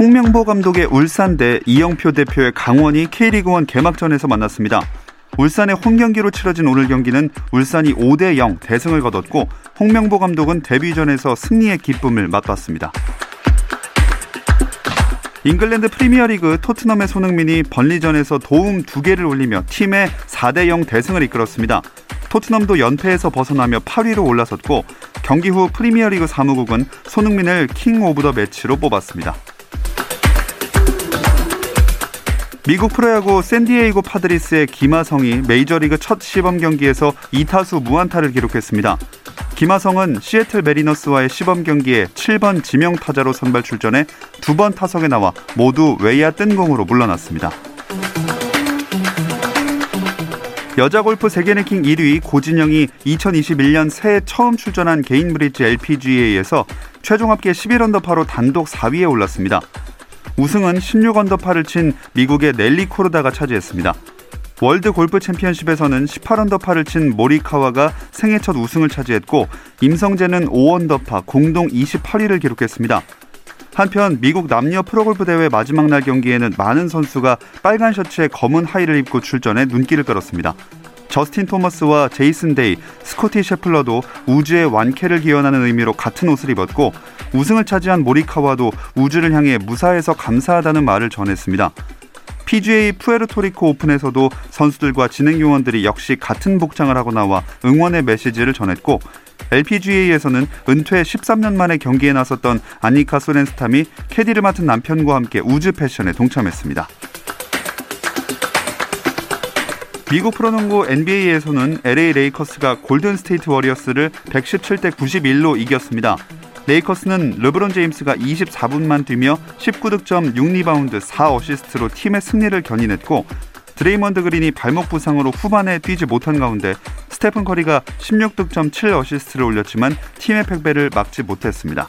홍명보 감독의 울산 대 이영표 대표의 강원이 K리그1 개막전에서 만났습니다. 울산의 홈 경기로 치러진 오늘 경기는 울산이 5대 0 대승을 거뒀고 홍명보 감독은 데뷔전에서 승리의 기쁨을 맛봤습니다. 잉글랜드 프리미어리그 토트넘의 손흥민이 번리전에서 도움 2개를 올리며 팀의 4대 0 대승을 이끌었습니다. 토트넘도 연패에서 벗어나며 8위로 올라섰고 경기 후 프리미어리그 사무국은 손흥민을 King of the Match로 뽑았습니다. 미국 프로야구 샌디에이고 파드리스의 김하성이 메이저리그 첫 시범 경기에서 2타수 무안타를 기록했습니다. 김하성은 시애틀 매리너스와의 시범 경기에 7번 지명 타자로 선발 출전해 두 번 타석에 나와 모두 외야 뜬 공으로 물러났습니다. 여자 골프 세계 랭킹 1위 고진영이 2021년 새해 처음 출전한 게인브릿지 LPGA에서 최종 합계 11언더파로 단독 4위에 올랐습니다. 우승은 16언더파를 친 미국의 넬리 코르다가 차지했습니다. 월드 골프 챔피언십에서는 18언더파를 친 모리카와가 생애 첫 우승을 차지했고 임성재는 5언더파 공동 28위를 기록했습니다. 한편 미국 남녀 프로골프 대회 마지막 날 경기에는 많은 선수가 빨간 셔츠에 검은 하의를 입고 출전해 눈길을 끌었습니다. 저스틴 토머스와 제이슨 데이, 스코티 셰플러도 우즈의 완쾌를 기원하는 의미로 같은 옷을 입었고 우승을 차지한 모리카와도 우즈를 향해 무사해서 감사하다는 말을 전했습니다. PGA 푸에르토리코 오픈에서도 선수들과 진행 요원들이 역시 같은 복장을 하고 나와 응원의 메시지를 전했고 LPGA에서는 은퇴 13년 만에 경기에 나섰던 아니카 소렌스탐이 캐디를 맡은 남편과 함께 우즈 패션에 동참했습니다. 미국 프로농구 NBA에서는 LA 레이커스가 골든 스테이트 워리어스를 117대 91로 이겼습니다. 레이커스는 르브론 제임스가 24분만 뛰며 19득점 6리바운드 4어시스트로 팀의 승리를 견인했고 드레이먼드 그린이 발목 부상으로 후반에 뛰지 못한 가운데 스테픈 커리가 16득점 7어시스트를 올렸지만 팀의 패배를 막지 못했습니다.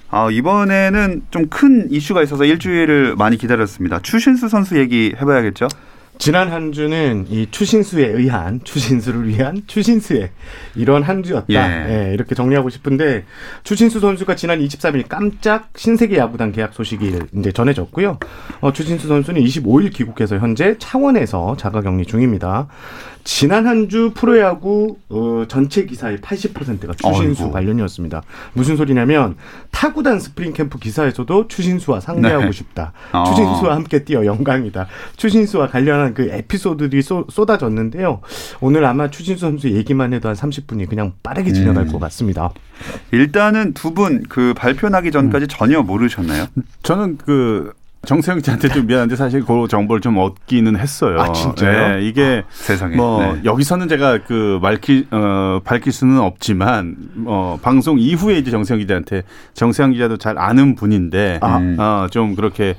아, 이번에는 좀 큰 이슈가 있어서 일주일을 많이 기다렸습니다. 추신수 선수 얘기 해봐야겠죠? 지난 한 주는 이 추신수에 의한 추신수를 위한 추신수의 이런 한 주였다. 예. 예, 이렇게 정리하고 싶은데 추신수 선수가 지난 23일 깜짝 신세계 야구단 계약 소식이 이제 전해졌고요. 어, 추신수 선수는 25일 귀국해서 현재 창원에서 자가격리 중입니다. 지난 한 주 프로야구 어, 전체 기사의 80%가 추신수 어이구. 관련이었습니다. 무슨 소리냐면 타구단 스프링 캠프 기사에서도 추신수와 상대하고 네. 싶다. 어. 추신수와 함께 뛰어 영광이다. 추신수와 관련한 그 에피소드들이 쏟, 쏟아졌는데요. 오늘 아마 추신수 선수 얘기만 해도 한 30분이 그냥 빠르게 지나갈 음. 것 같습니다. 일단은 두 분 그 발표 나기 전까지 전혀 모르셨나요? 저는 그 정세영 씨한테 좀 미안한데 사실 그 정보를 좀 얻기는 했어요. 아, 진짜요? 네, 이게 세상에. 뭐 네. 여기서는 제가 그 밝히 어 밝힐 수는 없지만 어 방송 이후에 이제 정세영 기자한테 정세영 기자도 잘 아는 분인데 아. 어 좀 그렇게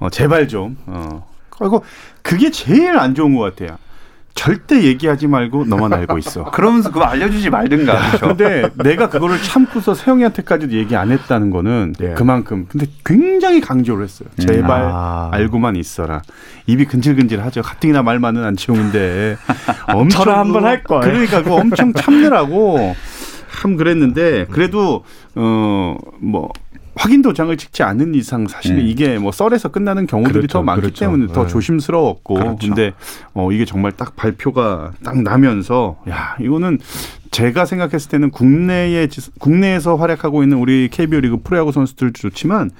어 제발 좀 어. 그리고 그게 제일 안 좋은 것 같아요. 절대 얘기하지 말고 너만 알고 있어. 그러면서 그거 알려주지 말든가. 그렇죠? 근데 내가 그거를 참고서 세영이한테까지도 얘기 안 했다는 거는 네. 그만큼 근데 굉장히 강조를 했어요. 제발 아. 알고만 있어라. 입이 근질근질하죠. 가뜩이나 말 많은 안치홍인데 엄청 한번 그거- 할 걸. 그러니까 그거 엄청 참느라고 참 그랬는데 그래도 어뭐 확인 도장을 찍지 않는 이상 사실은 음. 이게 뭐 썰에서 끝나는 경우들이 그렇죠, 더 많기 그렇죠. 때문에 더 네. 조심스러웠고 그렇죠. 근데 어 이게 정말 딱 발표가 딱 나면서 야 이거는 제가 생각했을 때는 국내에 지- 국내에서 활약하고 있는 우리 KBO 리그 프로야구 선수들도 좋지만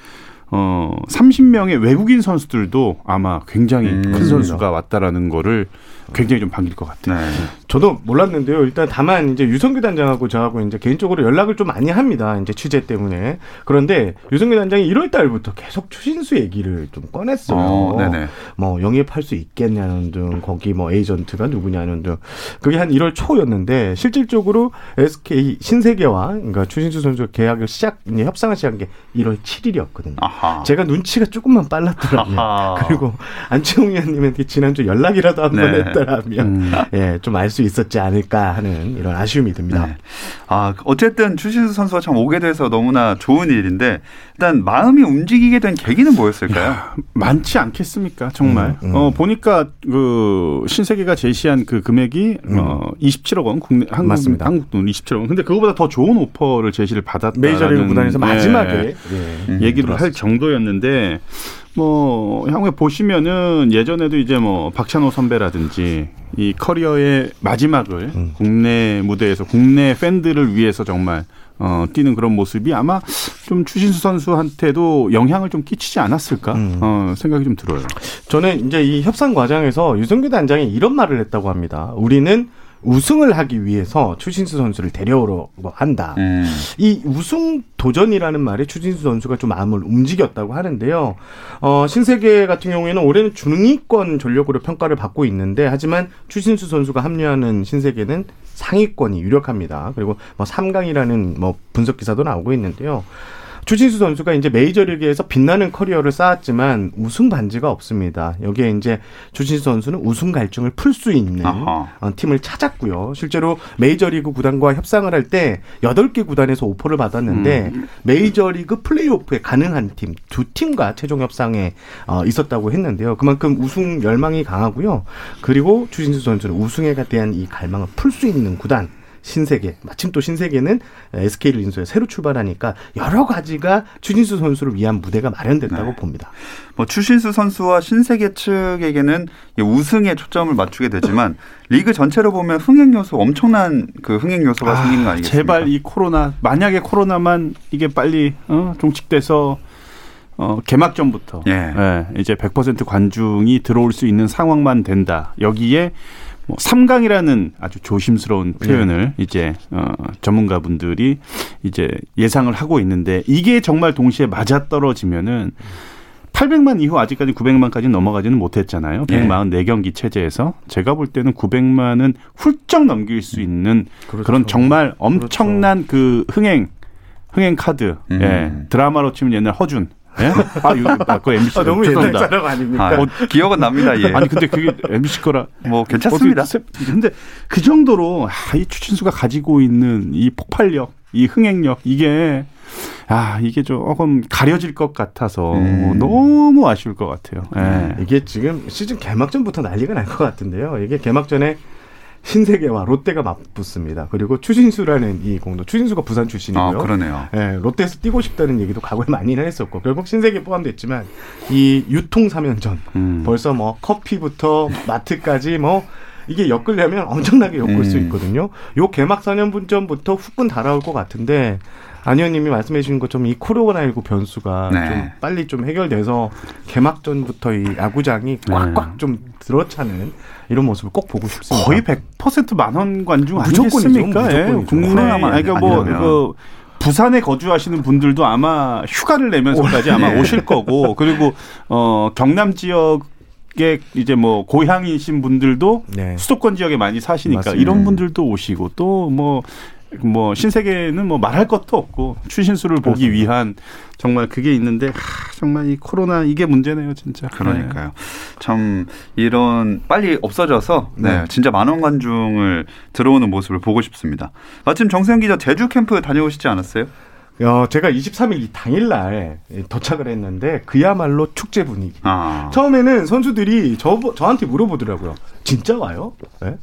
어 30명의 외국인 선수들도 아마 굉장히 음. 큰 선수가 왔다라는 거를 굉장히 좀 반길 것 같아요. 네. 저도 몰랐는데요. 일단 다만 이제 유성규 단장하고 저하고 이제 개인적으로 연락을 좀 많이 합니다. 이제 취재 때문에. 그런데 유성규 단장이 1월 달부터 계속 추신수 얘기를 좀 꺼냈어요. 어, 네네. 뭐 영입할 수 있겠냐는 등 거기 뭐 에이전트가 누구냐는 등 그게 한 1월 초였는데 실질적으로 SK 신세계와 그러니까 추신수 선수 계약을 시작 이제 협상을 시작한 게 1월 7일이었거든요. 아하. 제가 눈치가 조금만 빨랐더라면 아하. 그리고 안치홍 위원님한테 지난주 연락이라도 한번 네. 했더라면 음. 예, 좀알 수 있었지 않을까 하는 이런 아쉬움이 듭니다. 네. 아, 어쨌든 추신수 선수가 참 오게 돼서 너무나 좋은 일인데 일단 마음이 움직이게 된 계기는 뭐였을까요? 많지 않겠습니까? 정말. 음, 음. 어 보니까 그 신세계가 제시한 그 금액이 어 27억 원 국내 한국 음. 맞습니다. 한국 돈 27억 원. 근데 그거보다 더 좋은 오퍼를 제시를 받았다라는 메이저리그 구단에서 네, 마지막에 예, 음, 얘기를 할 들어왔었죠. 정도였는데 뭐 향후에 보시면은 예전에도 이제 뭐 박찬호 선배라든지 이 커리어의 마지막을 음. 국내 무대에서 국내 팬들을 위해서 정말 어, 뛰는 그런 모습이 아마 좀 추신수 선수한테도 영향을 좀 끼치지 않았을까 음. 어, 생각이 좀 들어요. 저는 이제 이 협상 과정에서 유성규 단장이 이런 말을 했다고 합니다. 우리는 우승을 하기 위해서 추신수 선수를 데려오려고 한다. 음. 이 우승 도전이라는 말에 추신수 선수가 좀 마음을 움직였다고 하는데요. 어, 신세계 같은 경우에는 올해는 중위권 전력으로 평가를 받고 있는데 하지만 추신수 선수가 합류하는 신세계는 상위권이 유력합니다. 그리고 뭐 3강이라는 뭐 분석 기사도 나오고 있는데요. 추신수 선수가 이제 메이저리그에서 빛나는 커리어를 쌓았지만 우승 반지가 없습니다. 여기에 이제 추신수 선수는 우승 갈증을 풀 수 있는 아하. 어, 팀을 찾았고요. 실제로 메이저리그 구단과 협상을 할 때 8개 구단에서 오퍼를 받았는데 메이저리그 플레이오프에 가능한 팀 두 팀과 최종 협상에 어, 있었다고 했는데요. 그만큼 우승 열망이 강하고요. 그리고 추신수 선수는 우승에 대한 이 갈망을 풀 수 있는 구단 신세계 마침 또 신세계는 SK를 인수해 새로 출발하니까 여러 가지가 추진수 선수를 위한 무대가 마련됐다고 네. 봅니다. 뭐 추신수 선수와 신세계 측에게는 이 우승에 초점을 맞추게 되지만 리그 전체로 보면 흥행 요소 엄청난 그 흥행 요소가 생기는 거 아니겠습니까? 제발 이 코로나 만약에 코로나만 이게 빨리 어, 종식돼서 어, 개막전부터 예. 예, 이제 100% 관중이 들어올 수 있는 상황만 된다. 여기에 뭐 3강이라는 아주 조심스러운 표현을 이제 어, 전문가분들이 이제 예상을 하고 있는데 이게 정말 동시에 맞아 떨어지면은 800만 이후 아직까지 900만까지 넘어가지는 못했잖아요. 예. 144경기 체제에서 제가 볼 때는 900만은 훌쩍 넘길 수 있는 그렇죠. 그런 정말 엄청난 그 흥행 흥행 카드. 음. 예. 드라마로 치면 옛날 허준. 예? 아, 이거 아, 그 MBC 아, 너무 옛날 죄송합니다. 사람 아닙니까? 아, 기억은 납니다. 예. 아니 근데 그게 MBC 거라 뭐 괜찮습니다. 근데 그 정도로 아, 이 추진수가 가지고 있는 이 폭발력, 이 흥행력 이게 아 이게 조금 가려질 것 같아서 음. 너무 아쉬울 것 같아요. 예. 이게 지금 시즌 개막전부터 난리가 날 것 같은데요. 이게 개막전에 신세계와 롯데가 맞붙습니다. 그리고 추신수라는 이 공도 추신수가 부산 출신이고요. 아, 그러네요. 예, 롯데에서 뛰고 싶다는 얘기도 과거에 많이 했었고 결국 신세계 포함됐지만 이 유통 사면전 음. 벌써 뭐 커피부터 마트까지 뭐 이게 엮으려면 엄청나게 엮을 수 음. 있거든요. 요 개막 4년 전부터 후끈 달아올 것 같은데 안 의원님이 말씀해 주신 것처럼 이 코로나19 변수가 네. 좀 빨리 좀 해결돼서 개막전부터 이 야구장이 꽉꽉 좀 들어차는 이런 모습을 꼭 보고 싶습니다. 거의 100% 만원 관중. 아니겠습니까? 예. 무조건이죠. 국내 코로나만 그러니까 뭐. 그 부산에 거주하시는 분들도 아마 휴가를 내면서까지 아마 네. 오실 거고 그리고 어 경남 지역에 이제 뭐 고향이신 분들도 네. 수도권 지역에 많이 사시니까 맞습니다. 이런 분들도 오시고 또 뭐 뭐 신세계는 뭐 말할 것도 없고 추신수를 보기 그렇습니다. 위한 정말 그게 있는데 하, 정말 이 코로나 이게 문제네요 진짜. 그러니까요. 참 이런 빨리 없어져서 네, 네. 진짜 만원 관중을 들어오는 모습을 보고 싶습니다. 마침 정세영 기자 제주 캠프 다녀오시지 않았어요? 어, 제가 23일 이 당일날 도착을 했는데 그야말로 축제 분위기. 아, 처음에는 선수들이 저, 저한테 물어보더라고요. 진짜 와요? 네?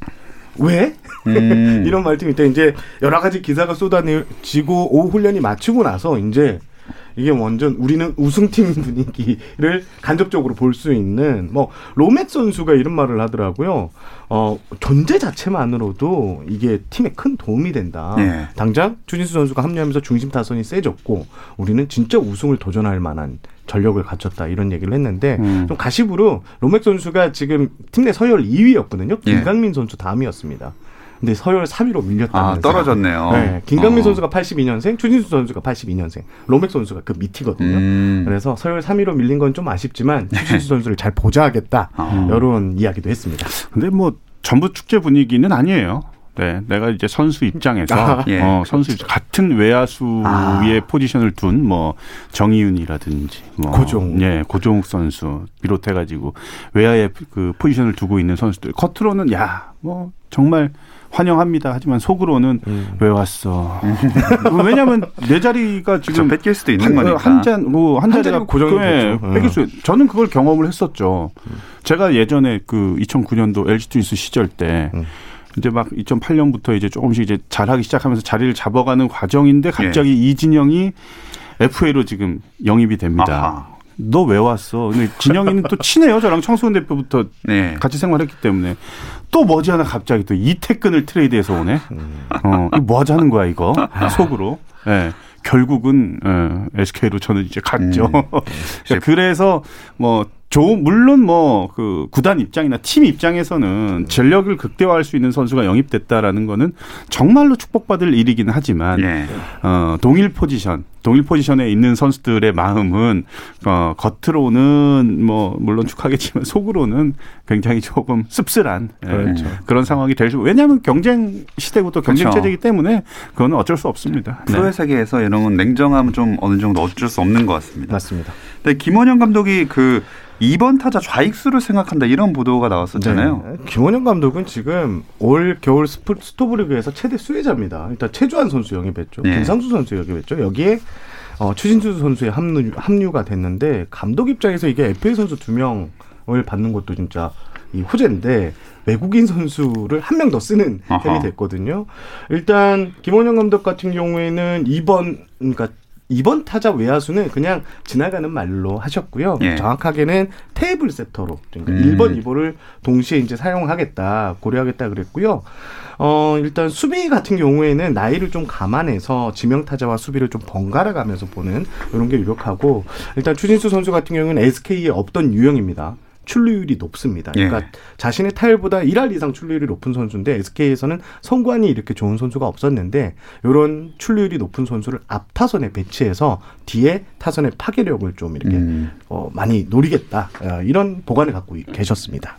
왜? 음. 이런 말씀이 때 이제 여러 가지 기사가 쏟아지고 오후 훈련이 마치고 나서 이제 이게 완전 우리는 우승팀 분위기를 간접적으로 볼 수 있는 뭐 로맥 선수가 이런 말을 하더라고요. 어 존재 자체만으로도 이게 팀에 큰 도움이 된다. 예. 당장 추진수 선수가 합류하면서 중심 타선이 세졌고 우리는 진짜 우승을 도전할 만한 전력을 갖췄다 이런 얘기를 했는데 음. 좀 가십으로 로맥 선수가 지금 팀 내 서열 2위였거든요. 예. 김강민 선수 다음이었습니다. 근데 서열 3위로 밀렸다면서 아 떨어졌네요. 네, 김강민 어. 선수가 82년생, 추진수 선수가 82년생, 로맥 선수가 그 밑이거든요. 음. 그래서 서열 3위로 밀린 건 좀 아쉽지만 추진수 선수를 잘 보좌하겠다 어. 이런 이야기도 했습니다. 근데 뭐 전부 축제 분위기는 아니에요. 네, 내가 이제 선수 입장에서 아, 예. 어, 선수 입장- 같은 외야수의 아. 포지션을 둔 뭐 정희윤이라든지 뭐 고종욱. 예, 고종욱 선수 비롯해가지고 외야에 그 포지션을 두고 있는 선수들 겉으로는 야 뭐 정말 환영합니다. 하지만 속으로는 음. 왜 왔어? 왜냐하면 내 자리가 지금 뺏길 수도 있는 한, 거니까. 한 잔, 뭐, 한한 자리가 고정이 예, 됐죠. 뺏길 수, 저는 그걸 경험을 했었죠. 제가 예전에 그 2009년도 LG 트윈스 시절 때 음. 이제 막 2008년부터 이제 조금씩 이제 잘하기 시작하면서 자리를 잡아가는 과정인데 갑자기 예. 이진영이 FA로 지금 영입이 됩니다. 아하. 너 왜 왔어? 근데 진영이는 또 친해요. 저랑 청소년 대표부터 네. 같이 생활했기 때문에 또 머지않아 갑자기 또 이태근을 트레이드해서 오네. 어, 뭐 하자는 거야 이거 속으로. 예. 결국은 어, SK로 저는 이제 갔죠. 음. 그러니까 그래서 뭐 조, 물론 뭐 그 구단 입장이나 팀 입장에서는 전력을 극대화할 수 있는 선수가 영입됐다라는 거는 정말로 축복받을 일이긴 하지만 예. 어, 동일 포지션, 동일 포지션에 있는 선수들의 마음은 어, 겉으로는 뭐 물론 축하겠지만 속으로는 굉장히 조금 씁쓸한 예, 그렇죠. 그런 상황이 될 수. 왜냐하면 경쟁 시대고 또 경쟁 그렇죠. 체제이기 때문에 그거는 어쩔 수 없습니다. 네. 프로의 세계에서 이런 건 냉정함은 좀 어느 정도 어쩔 수 없는 것 같습니다. 맞습니다. 근데 김원영 감독이 그 2번 타자 좌익수를 생각한다 이런 보도가 나왔었잖아요. 네. 김원영 감독은 지금 올 겨울 스토브리그에서 최대 수혜자입니다. 일단 최주환 선수 영입했죠. 네. 김상수 선수 영입했죠. 여기에 어, 추신수 선수의 합류, 합류가 됐는데 감독 입장에서 이게 FA 선수 두 명을 받는 것도 진짜 이 호재인데 외국인 선수를 한 명 더 쓰는. 셈이 됐거든요. 일단 김원영 감독 같은 경우에는 2번 그러니까 2번 타자 외야수는 그냥 지나가는 말로 하셨고요. 예. 정확하게는 테이블 세터로 그러니까 음. 1번, 2번을 동시에 이제 사용하겠다, 고려하겠다 그랬고요. 어, 일단 수비 같은 경우에는 나이를 좀 감안해서 지명 타자와 수비를 좀 번갈아 가면서 보는 이런 게 유력하고 일단 추진수 선수 같은 경우는 SK에 없던 유형입니다. 출루율이 높습니다. 그러니까 예. 자신의 타율보다 1할 이상 출루율이 높은 선수인데 SK에서는 성관이 이렇게 좋은 선수가 없었는데 이런 출루율이 높은 선수를 앞 타선에 배치해서 뒤에 타선의 파괴력을 좀 이렇게 음. 어, 많이 노리겠다 어, 이런 보관을 갖고 계셨습니다.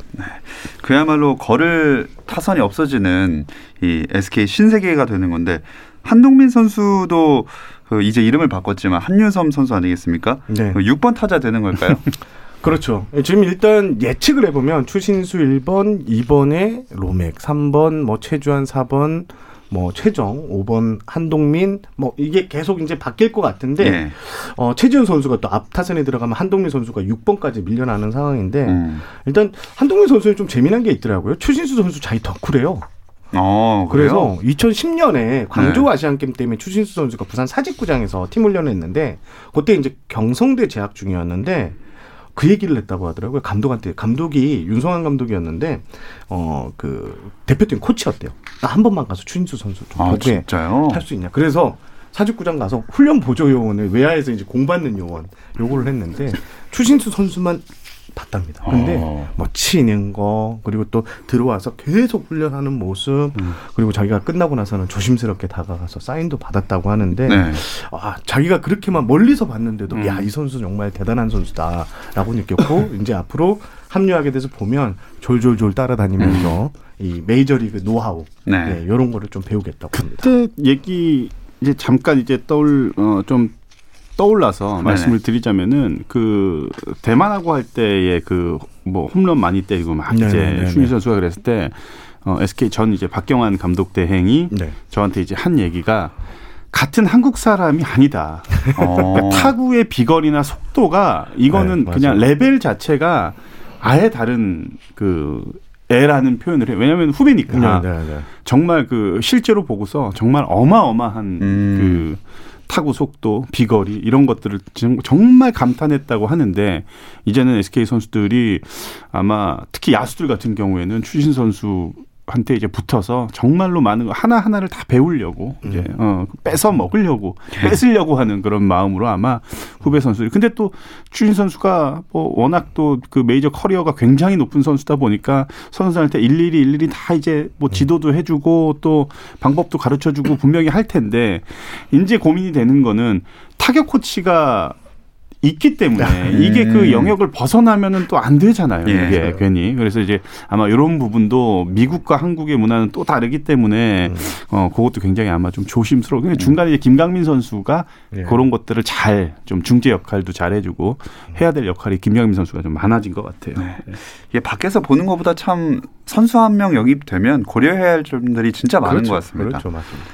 그야말로 걸을 타선이 없어지는 이 SK 신세계가 되는 건데 한동민 선수도 그 이제 이름을 바꿨지만 한유섬 선수 아니겠습니까? 네. 그 6번 타자 되는 걸까요? 그렇죠. 지금 일단 예측을 해보면 추신수 1번, 2번에 로맥, 3번 뭐 최주환 4번, 뭐 최정 5번 한동민 뭐 이게 계속 이제 바뀔 것 같은데 예. 어, 최지훈 선수가 또 앞 타선에 들어가면 한동민 선수가 6번까지 밀려나는 상황인데 음. 일단 한동민 선수는 좀 재미난 게 있더라고요. 추신수 선수 자기 덕후래요. 어? 그래서 2010년에 광주 네. 아시안 게임 때문에 추신수 선수가 부산 사직구장에서 팀 훈련을 했는데 그때 이제 경성대 재학 중이었는데 그 얘기를 했다고 하더라고요. 감독한테 감독이 윤성환 감독이었는데 어 그 대표팀 코치였대요. 나 한 번만 가서 추신수 선수 좀 아, 진짜요? 할수 있냐. 그래서 사직구장 가서 훈련 보조 요원을 외야에서 이제 공받는 요원 요거를 했는데 추신수 선수만 봤답니다. 근데 어. 뭐 치는 거 그리고 또 들어와서 계속 훈련하는 모습 음. 그리고 자기가 끝나고 나서는 조심스럽게 다가가서 사인도 받았다고 하는데 네. 아 자기가 그렇게만 멀리서 봤는데도 음. 야이 선수 정말 대단한 선수다라고 느꼈고 이제 앞으로 합류하게 돼서 보면 졸졸졸 따라다니면서 이 메이저리그 노하우 음. 네. 네, 이런 거를 좀 배우겠다고 합니다. 그때 얘기 이제 잠깐 이제 떠올 어 좀 떠올라서 말씀을 드리자면은 그 대만하고 할 때의 그 뭐 홈런 많이 때리고 막 이제 네네네네. 추진 선수가 그랬을 때 어, SK 전 이제 박경환 감독 대행이 네. 저한테 이제 한 얘기가 같은 한국 사람이 아니다. 어. 그러니까 타구의 비거리나 속도가 이거는 네. 그냥 레벨 자체가 아예 다른 그 애라는 표현을 해요. 왜냐하면 후배니까 네, 네, 네. 정말 그 실제로 보고서 정말 어마어마한 음. 그 타구 속도, 비거리 이런 것들을 정- 정말 감탄했다고 하는데 이제는 SK 선수들이 아마 특히 야수들 같은 경우에는 추신 선수 한테 이제 붙어서 정말로 많은 거 하나 하나를 다 배우려고 이제 어 뺏어 먹으려고 뺏으려고 하는 그런 마음으로 아마 후배 선수들. 근데 또 추신 선수가 뭐 워낙 또 그 메이저 커리어가 굉장히 높은 선수다 보니까 선수들한테 일일이 일일이 다 이제 뭐 지도도 해주고 또 방법도 가르쳐주고 분명히 할 텐데 이제 고민이 되는 거는 타격 코치가 있기 때문에 이게 그 영역을 벗어나면은 또 안 되잖아요. 예. 이게 괜히 그래서 이제 아마 이런 부분도 미국과 한국의 문화는 또 다르기 때문에 어 그것도 굉장히 아마 좀 조심스러워. 근데 중간에 이제 김강민 선수가 예. 그런 것들을 잘 좀 중재 역할도 잘 해주고 해야 될 역할이 김강민 선수가 좀 많아진 것 같아요. 이게 밖에서 보는 것보다 참 선수 한 명 영입되면 고려해야 할 점들이 진짜 많은 그렇죠. 것 같습니다. 그렇죠, 맞습니다.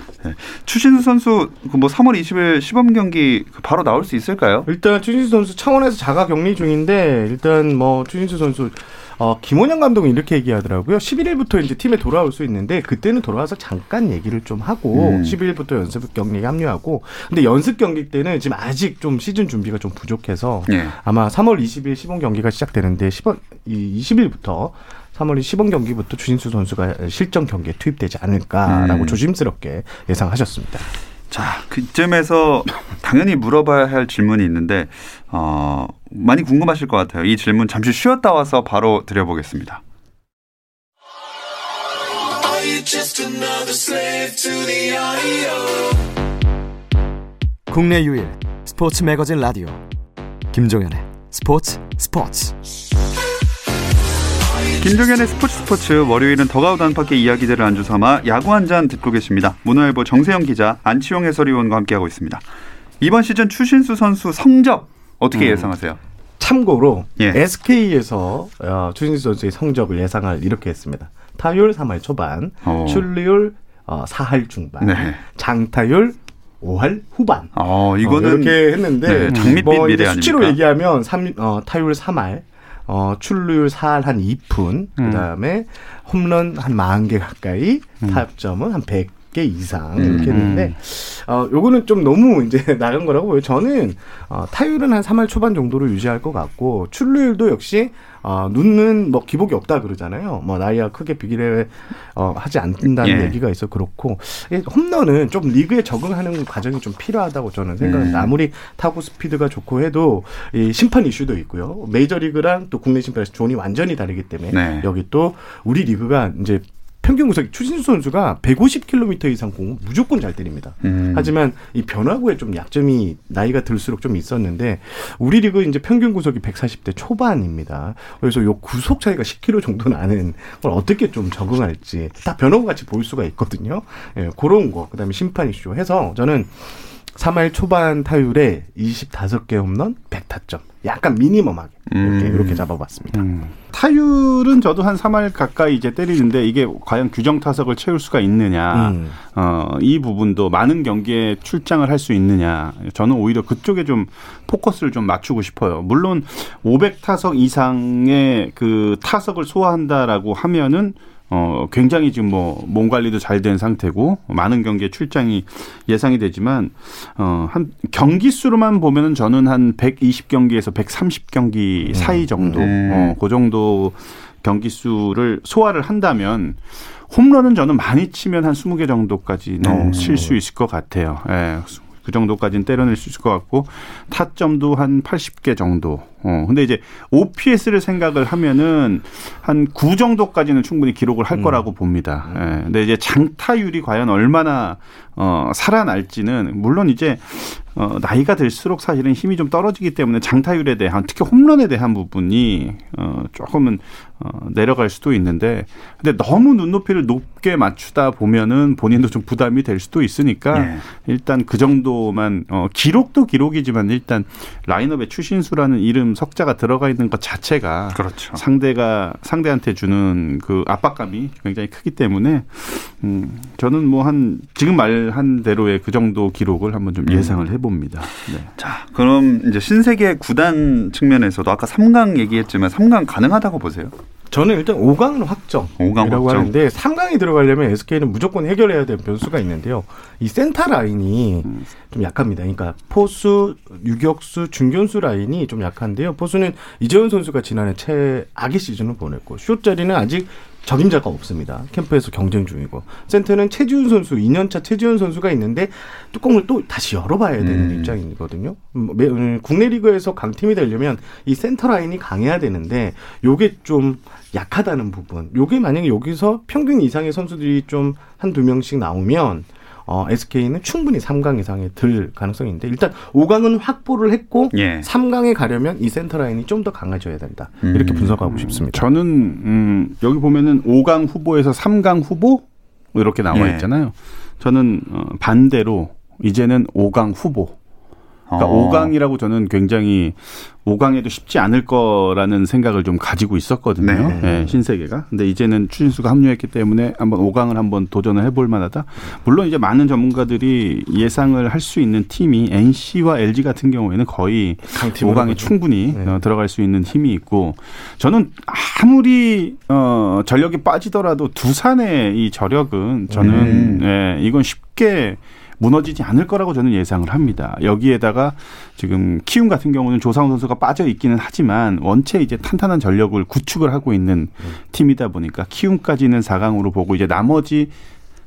추신수 선수 그뭐 3월 20일 시범 경기 그 바로 나올 수 있을까요? 일단 추신수 선수 창원에서 자가 격리 중인데 일단 뭐 추신수 선수 어, 김원영 감독은 이렇게 얘기하더라고요. 11일부터 이제 팀에 돌아올 수 있는데 그때는 돌아와서 잠깐 얘기를 좀 하고 음. 11일부터 연습 경기에 합류하고 근데 연습 경기 때는 지금 아직 좀 시즌 준비가 좀 부족해서 예. 아마 3월 20일 시범 경기가 시작되는데 10월 이 20일부터 3월 시범 경기부터 주신수 선수가 실전 경기에 투입되지 않을까라고 음. 조심스럽게 예상하셨습니다. 자, 그쯤에서 당연히 물어봐야 할 질문이 있는데 어, 많이 궁금하실 것 같아요. 이 질문 잠시 쉬었다 와서 바로 드려보겠습니다. 국내 유일 스포츠 매거진 라디오 김종현의 스포츠 스포츠 김종현의 스포츠 스포츠 월요일은 더그아웃 안팎의 이야기들을 안주 삼아 야구 한 잔 듣고 계십니다. 문화일보 정세영 기자 안치용 해설위원과 함께하고 있습니다. 이번 시즌 추신수 선수 성적 어떻게 예상하세요? 참고로 예. SK에서 어, 추신수 선수의 성적을 예상을 이렇게 했습니다. 타율 3할 초반, 어. 출루율 어, 4할 중반, 네. 장타율 5할 후반. 어, 어, 이거는 이렇게 했는데 네, 장밋빛 뭐 미래 수치로 아닙니까? 얘기하면 3, 어, 타율 3할, 어, 출루율 4할 한 2푼, 그 다음에 홈런 한 40개 가까이, 타점은 한 100 개 이상 이렇게 했는데 어, 요거는 좀 너무 이제 나간 거라고 보여요. 저는 어, 타율은 한 3할 초반 정도로 유지할 것 같고 출루율도 역시 어, 눈은 뭐 기복이 없다 그러잖아요. 뭐 나이와 크게 비교를 어, 하지 않는다는 예. 얘기가 있어 그렇고 이 홈런은 좀 리그에 적응하는 과정이 좀 필요하다고 저는 생각합니다. 음. 아무리 타구 스피드가 좋고 해도 이 심판 이슈도 있고요. 메이저 리그랑 또 국내 심판에서 존이 완전히 다르기 때문에 네. 여기 또 우리 리그가 이제 평균 구속이 추신수 선수가 150km 이상 공은 무조건 잘 때립니다. 음. 하지만 이 변화구에 좀 약점이 나이가 들수록 좀 있었는데 우리 리그 이제 평균 구속이 140대 초반입니다. 그래서 요 구속 차이가 10km 정도 나는 걸 어떻게 좀 적응할지 다 변화구 같이 보일 수가 있거든요. 예, 그런 거 그다음에 심판 이슈 해서 저는 3할 초반 타율에 25개 홈런 100타점. 약간 미니멈하게 이렇게 음. 이렇게 잡아봤습니다. 음. 타율은 저도 한 3할 가까이 이제 때리는데 이게 과연 규정 타석을 채울 수가 있느냐. 음. 어, 이 부분도 많은 경기에 출장을 할 수 있느냐. 저는 오히려 그쪽에 좀 포커스를 좀 맞추고 싶어요. 물론 500 타석 이상의 그 타석을 소화한다라고 하면은 어, 굉장히 지금 뭐, 몸 관리도 잘 된 상태고, 많은 경기에 출장이 예상이 되지만, 어, 한, 경기 수로만 보면은 저는 한 120경기에서 130경기 사이 정도, 음. 어, 그 정도 경기 수를 소화를 한다면, 홈런은 저는 많이 치면 한 20개 정도까지는 어. 칠수 있을 것 같아요. 예. 그 정도까지는 때려낼 수 있을 것 같고 타점도 한 80개 정도 어, 근데 이제 OPS를 생각을 하면은 한 9 정도까지는 충분히 기록을 할 음. 거라고 봅니다. 예. 근데 이제 장타율이 과연 얼마나 어, 살아날지는 물론 이제 어, 나이가 들수록 사실은 힘이 좀 떨어지기 때문에 장타율에 대한 특히 홈런에 대한 부분이 어, 조금은 어, 내려갈 수도 있는데 근데 너무 눈높이를 높게 맞추다 보면은 본인도 좀 부담이 될 수도 있으니까 예. 일단 그 정도만 어, 기록도 기록이지만 일단 라인업에 추신수라는 이름 석자가 들어가 있는 것 자체가 그렇죠. 상대가 상대한테 주는 그 압박감이 굉장히 크기 때문에 음 저는 뭐 한 지금 말한 대로의 그 정도 기록을 한번 좀 예상을 해봅니다. 네. 자, 그럼 이제 신세계 구단 측면에서도 아까 3강 얘기했지만 3강 가능하다고 보세요? 저는 일단 5강은 확정. 오강 이라고 확정. 하는데 3강에 들어가려면 SK는 무조건 해결해야 될 변수가 있는데요. 이 센터 라인이 좀 약합니다. 그러니까 포수, 유격수, 중견수 라인이 좀 약한데요. 포수는 이재훈 선수가 지난해 최악의 시즌을 보냈고 숏 자리는 아직 적임자가 없습니다. 캠프에서 경쟁 중이고 센터는 최지훈 선수 2년차 최지훈 선수가 있는데 뚜껑을 또 다시 열어봐야 되는 음. 입장이거든요. 음, 매- 음, 국내 리그에서 강팀이 되려면 이 센터 라인이 강해야 되는데 요게 좀 약하다는 부분. 요게 만약에 여기서 평균 이상의 선수들이 좀 한두 명씩 나오면 어, SK는 충분히 3강 이상에 들 가능성이 있는데 일단 5강은 확보를 했고 예. 3강에 가려면 이 센터 라인이 좀 더 강해져야 된다. 이렇게 음. 분석하고 싶습니다. 저는 음 여기 보면은 5강 후보에서 3강 후보 이렇게 나와 예. 있잖아요. 저는 어, 반대로 이제는 5강 후보. 그러니까 어. 5강이라고 저는 굉장히 5강에도 쉽지 않을 거라는 생각을 좀 가지고 있었거든요. 네. 예, 신세계가. 근데 이제는 추진수가 합류했기 때문에 한번 5강을 한번 도전을 해볼 만하다. 물론 이제 많은 전문가들이 예상을 할 수 있는 팀이 NC와 LG 같은 경우에는 거의 강팀으로 5강에 보죠. 충분히 네. 어, 들어갈 수 있는 힘이 있고 저는 아무리 어, 전력이 빠지더라도 두산의 이 저력은 저는 음. 예, 이건 쉽게 무너지지 않을 거라고 저는 예상을 합니다. 여기에다가 지금 키움 같은 경우는 조상우 선수가 빠져 있기는 하지만 원체 이제 탄탄한 전력을 구축을 하고 있는 팀이다 보니까 키움까지는 4강으로 보고 이제 나머지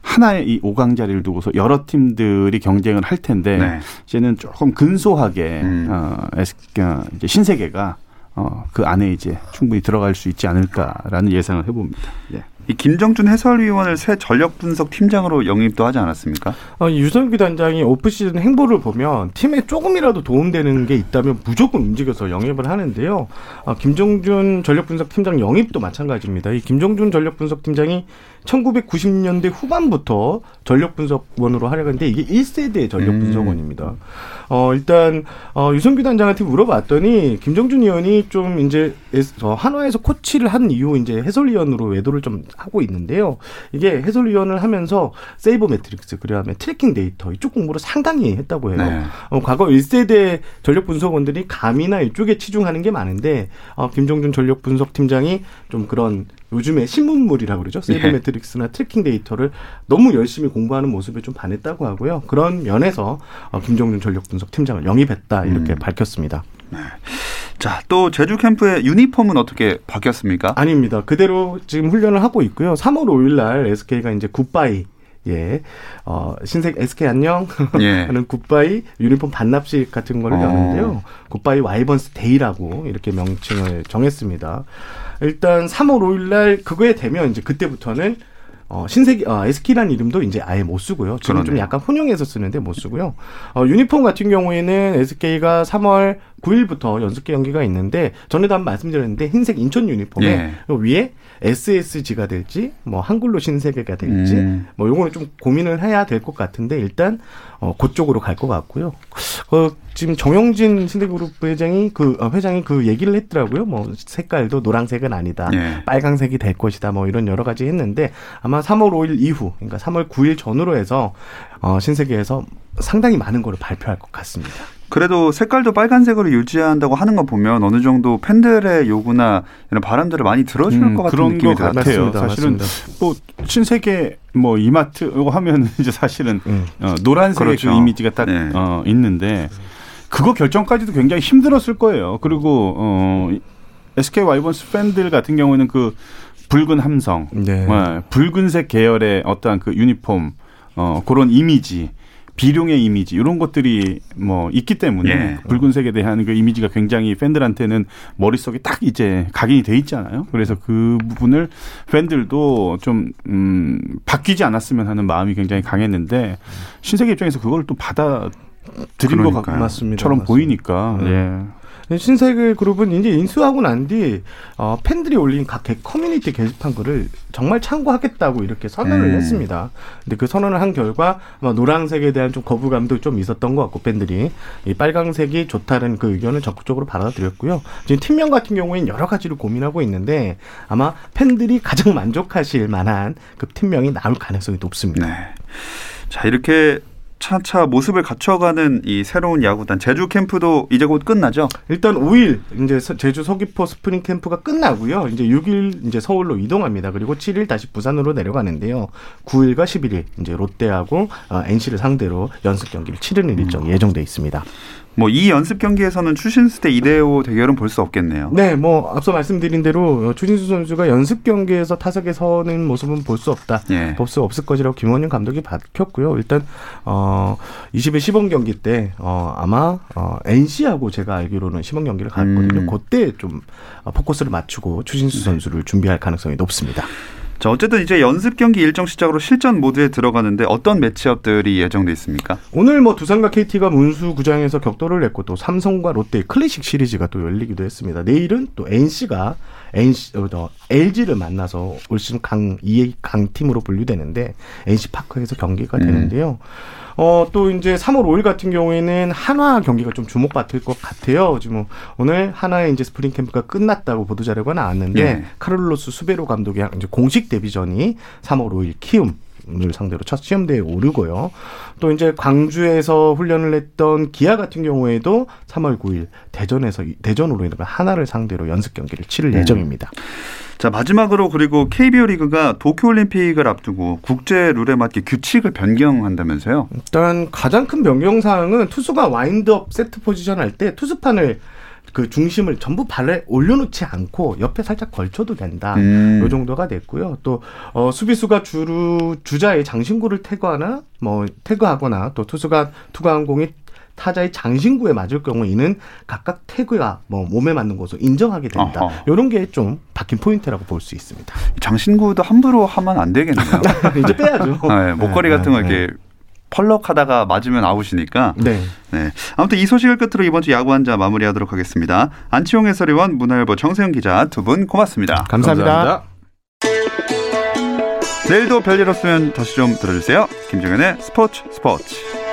하나의 이 5강 자리를 두고서 여러 팀들이 경쟁을 할 텐데 네. 이제는 조금 근소하게 음. 어, 어, 이제 신세계가 어, 그 안에 이제 충분히 들어갈 수 있지 않을까라는 예상을 해봅니다. 예. 이 김정준 해설위원을 새 전력 분석 팀장으로 영입도 하지 않았습니까? 어, 유성규 단장이 오프시즌 행보를 보면 팀에 조금이라도 도움되는 게 있다면 무조건 움직여서 영입을 하는데요. 아, 김정준 전력 분석 팀장 영입도 마찬가지입니다. 이 김정준 전력 분석 팀장이 1990년대 후반부터 전력 분석원으로 활약했는데 이게 1세대 전력 분석원입니다. 어, 일단 어, 유성규 단장한테 물어봤더니 김정준 위원이 좀 이제 어, 한화에서 코치를 한 이후 이제 해설위원으로 외도를 좀 하고 있는데요. 이게 해설위원을 하면서 sabermetrics 그다음에 tracking 데이터 이쪽 공부를 상당히 했다고 해요. 네. 어, 과거 1세대 전력 분석원들이 감이나 이쪽에 치중하는 게 많은데 어, 김종준 전력 분석 팀장이 좀 그런 요즘에 신문물이라고 그러죠. 예. metrics나 tracking 데이터를 너무 열심히 공부하는 모습에 좀 반했다고 하고요. 그런 면에서 어, 김종준 전력 분석 팀장을 영입했다 이렇게 음. 밝혔습니다. 자, 또 제주 캠프의 유니폼은 어떻게 바뀌었습니까? 아닙니다. 그대로 지금 훈련을 하고 있고요. 3월 5일 날 SK가 이제 굿바이 예. 어, 신색 SK 안녕 예. 하는 굿바이 유니폼 반납식 같은 걸 어. 여는데요. 굿바이 와이번스 데이라고 이렇게 명칭을 정했습니다. 일단 3월 5일 날 그거에 되면 이제 그때부터는 어, 신세계, 어, SK라는 이름도 이제 아예 못 쓰고요. 지금 좀 그러네요. 약간 혼용해서 쓰는데 못 쓰고요. 어, 유니폼 같은 경우에는 SK가 3월 9일부터 연습 경기가 있는데 전에도 한번 말씀드렸는데 흰색 인천 유니폼에 예. 요 위에 SSG가 될지 뭐 한글로 신세계가 될지 음. 뭐 요거는 좀 고민을 해야 될 것 같은데 일단 어 그쪽으로 갈 것 같고요. 어 지금 정영진 신세그룹 회장이 그 어, 회장이 그 얘기를 했더라고요. 뭐 색깔도 노란색은 아니다. 예. 빨강색이 될 것이다. 뭐 이런 여러 가지 했는데 아마 3월 5일 이후 그러니까 3월 9일 전후로 해서 어 신세계에서 상당히 많은 거를 발표할 것 같습니다. 그래도 색깔도 빨간색으로 유지한다고 하는 거 보면 어느 정도 팬들의 요구나 이런 바람들을 많이 들어줄 음, 것 같은 그런 느낌이 것 들어요. 같아요. 맞습니다. 사실은 맞습니다. 뭐 신세계 뭐 이마트 이거 하면 이제 사실은 음. 어, 노란색의 그렇죠. 그 이미지가 딱 네. 어, 있는데 그거 결정까지도 굉장히 힘들었을 거예요. 그리고 어, SK 와이번스 팬들 같은 경우에는 그 붉은 함성, 네. 어, 붉은색 계열의 어떠한 그 유니폼 어, 그런 이미지 비룡의 이미지 이런 것들이 뭐 있기 때문에 예. 붉은색에 대한 그 이미지가 굉장히 팬들한테는 머릿속에 딱 이제 각인이 돼 있잖아요. 그래서 그 부분을 팬들도 좀 음, 바뀌지 않았으면 하는 마음이 굉장히 강했는데 신세계 입장에서 그걸 또 받아 드린 그러니까요. 것처럼 맞습니다. 맞습니다. 보이니까 네. 예. 신세계 그룹은 이제 인수하고 난 뒤 어, 팬들이 올린 각 개- 커뮤니티 게시판 글을 정말 참고하겠다고 이렇게 선언을 음. 했습니다. 근데 그 선언을 한 결과 아마 노란색에 대한 좀 거부감도 좀 있었던 것 같고 팬들이 이 빨강색이 좋다는 그 의견을 적극적으로 받아들였고요. 지금 팀명 같은 경우에는 여러 가지로 고민하고 있는데 아마 팬들이 가장 만족하실 만한 그 팀명이 나올 가능성이 높습니다. 네. 자, 이렇게 차차 모습을 갖춰가는 이 새로운 야구단 제주 캠프도 이제 곧 끝나죠. 일단 5일 이제 서- 제주 서귀포 스프링 캠프가 끝나고요. 이제 6일 이제 서울로 이동합니다. 그리고 7일 다시 부산으로 내려가는데요. 9일과 11일 이제 롯데하고 어, NC를 상대로 연습 경기를 치르는 일정이 예정돼 있습니다. 뭐 이 연습 경기에서는 추신수 대 이대호 대결은 볼 수 없겠네요. 네, 뭐 앞서 말씀드린 대로 어, 추진수 선수가 연습 경기에서 타석에 서는 모습은 볼 수 없다. 예. 볼수 없을 것이라고 김원영 감독이 밝혔고요. 일단 어 20일 시범 경기 때 어, 아마 어, NC하고 제가 알기로는 시범 경기를 갔거든요. 음. 그때 좀 어, 포커스를 맞추고 추진수 선수를 준비할 가능성이 높습니다. 자, 어쨌든 이제 연습 경기 일정 시작으로 실전 모드에 들어가는데 어떤 매치업들이 예정돼 있습니까? 오늘 뭐 두산과 KT가 문수 구장에서 격돌을 했고 또 삼성과 롯데의 클래식 시리즈가 또 열리기도 했습니다. 내일은 또 NC가 NC 어, 더 LG를 만나서 올 시즌 강 2의 강팀으로 분류되는데 NC 파크에서 경기가 되는데요. 어, 또 이제 3월 5일 같은 경우에는 한화 경기가 좀 주목받을 것 같아요. 지금 오늘 한화의 이제 스프링 캠프가 끝났다고 보도 자료가 나왔는데 예. 카를로스 수베로 감독의 이제 공식 데뷔전이 3월 5일 키움 을 상대로 첫 시험대에 오르고요. 또 이제 광주에서 훈련을 했던 기아 같은 경우에도 3월 9일 대전에서 대전으로 인해 한화를 상대로 연습 경기를 치를 음. 예정입니다. 자, 마지막으로 그리고 KBO 리그가 도쿄올림픽을 앞두고 국제 룰에 맞게 규칙을 변경한다면서요? 일단 가장 큰 변경 사항은 투수가 와인드업 세트 포지션 할 때 투수판을 그 중심을 전부 발에 올려놓지 않고 옆에 살짝 걸쳐도 된다. 음. 요 정도가 됐고요. 또 어, 수비수가 주루 주자의 장신구를 태그하나 뭐 태그하거나 또 투수가 투구한 공이 타자의 장신구에 맞을 경우 이는 각각 태그가 뭐 몸에 맞는 것으로 인정하게 된다. 어허. 이런 게 좀 바뀐 포인트라고 볼 수 있습니다. 장신구도 함부로 하면 안 되겠네요. 이제 빼야죠. 아, 네, 목걸이 네, 같은 거 네, 이렇게 펄럭하다가 맞으면 아웃이니까. 네. 네. 아무튼 이 소식을 끝으로 이번 주 야구 한자 마무리하도록 하겠습니다. 안치용 해설위원, 문화일보 정세영 기자 두 분 고맙습니다. 감사합니다. 내일도 별일 없으면 다시 좀 들어주세요. 김정현의 스포츠 스포츠.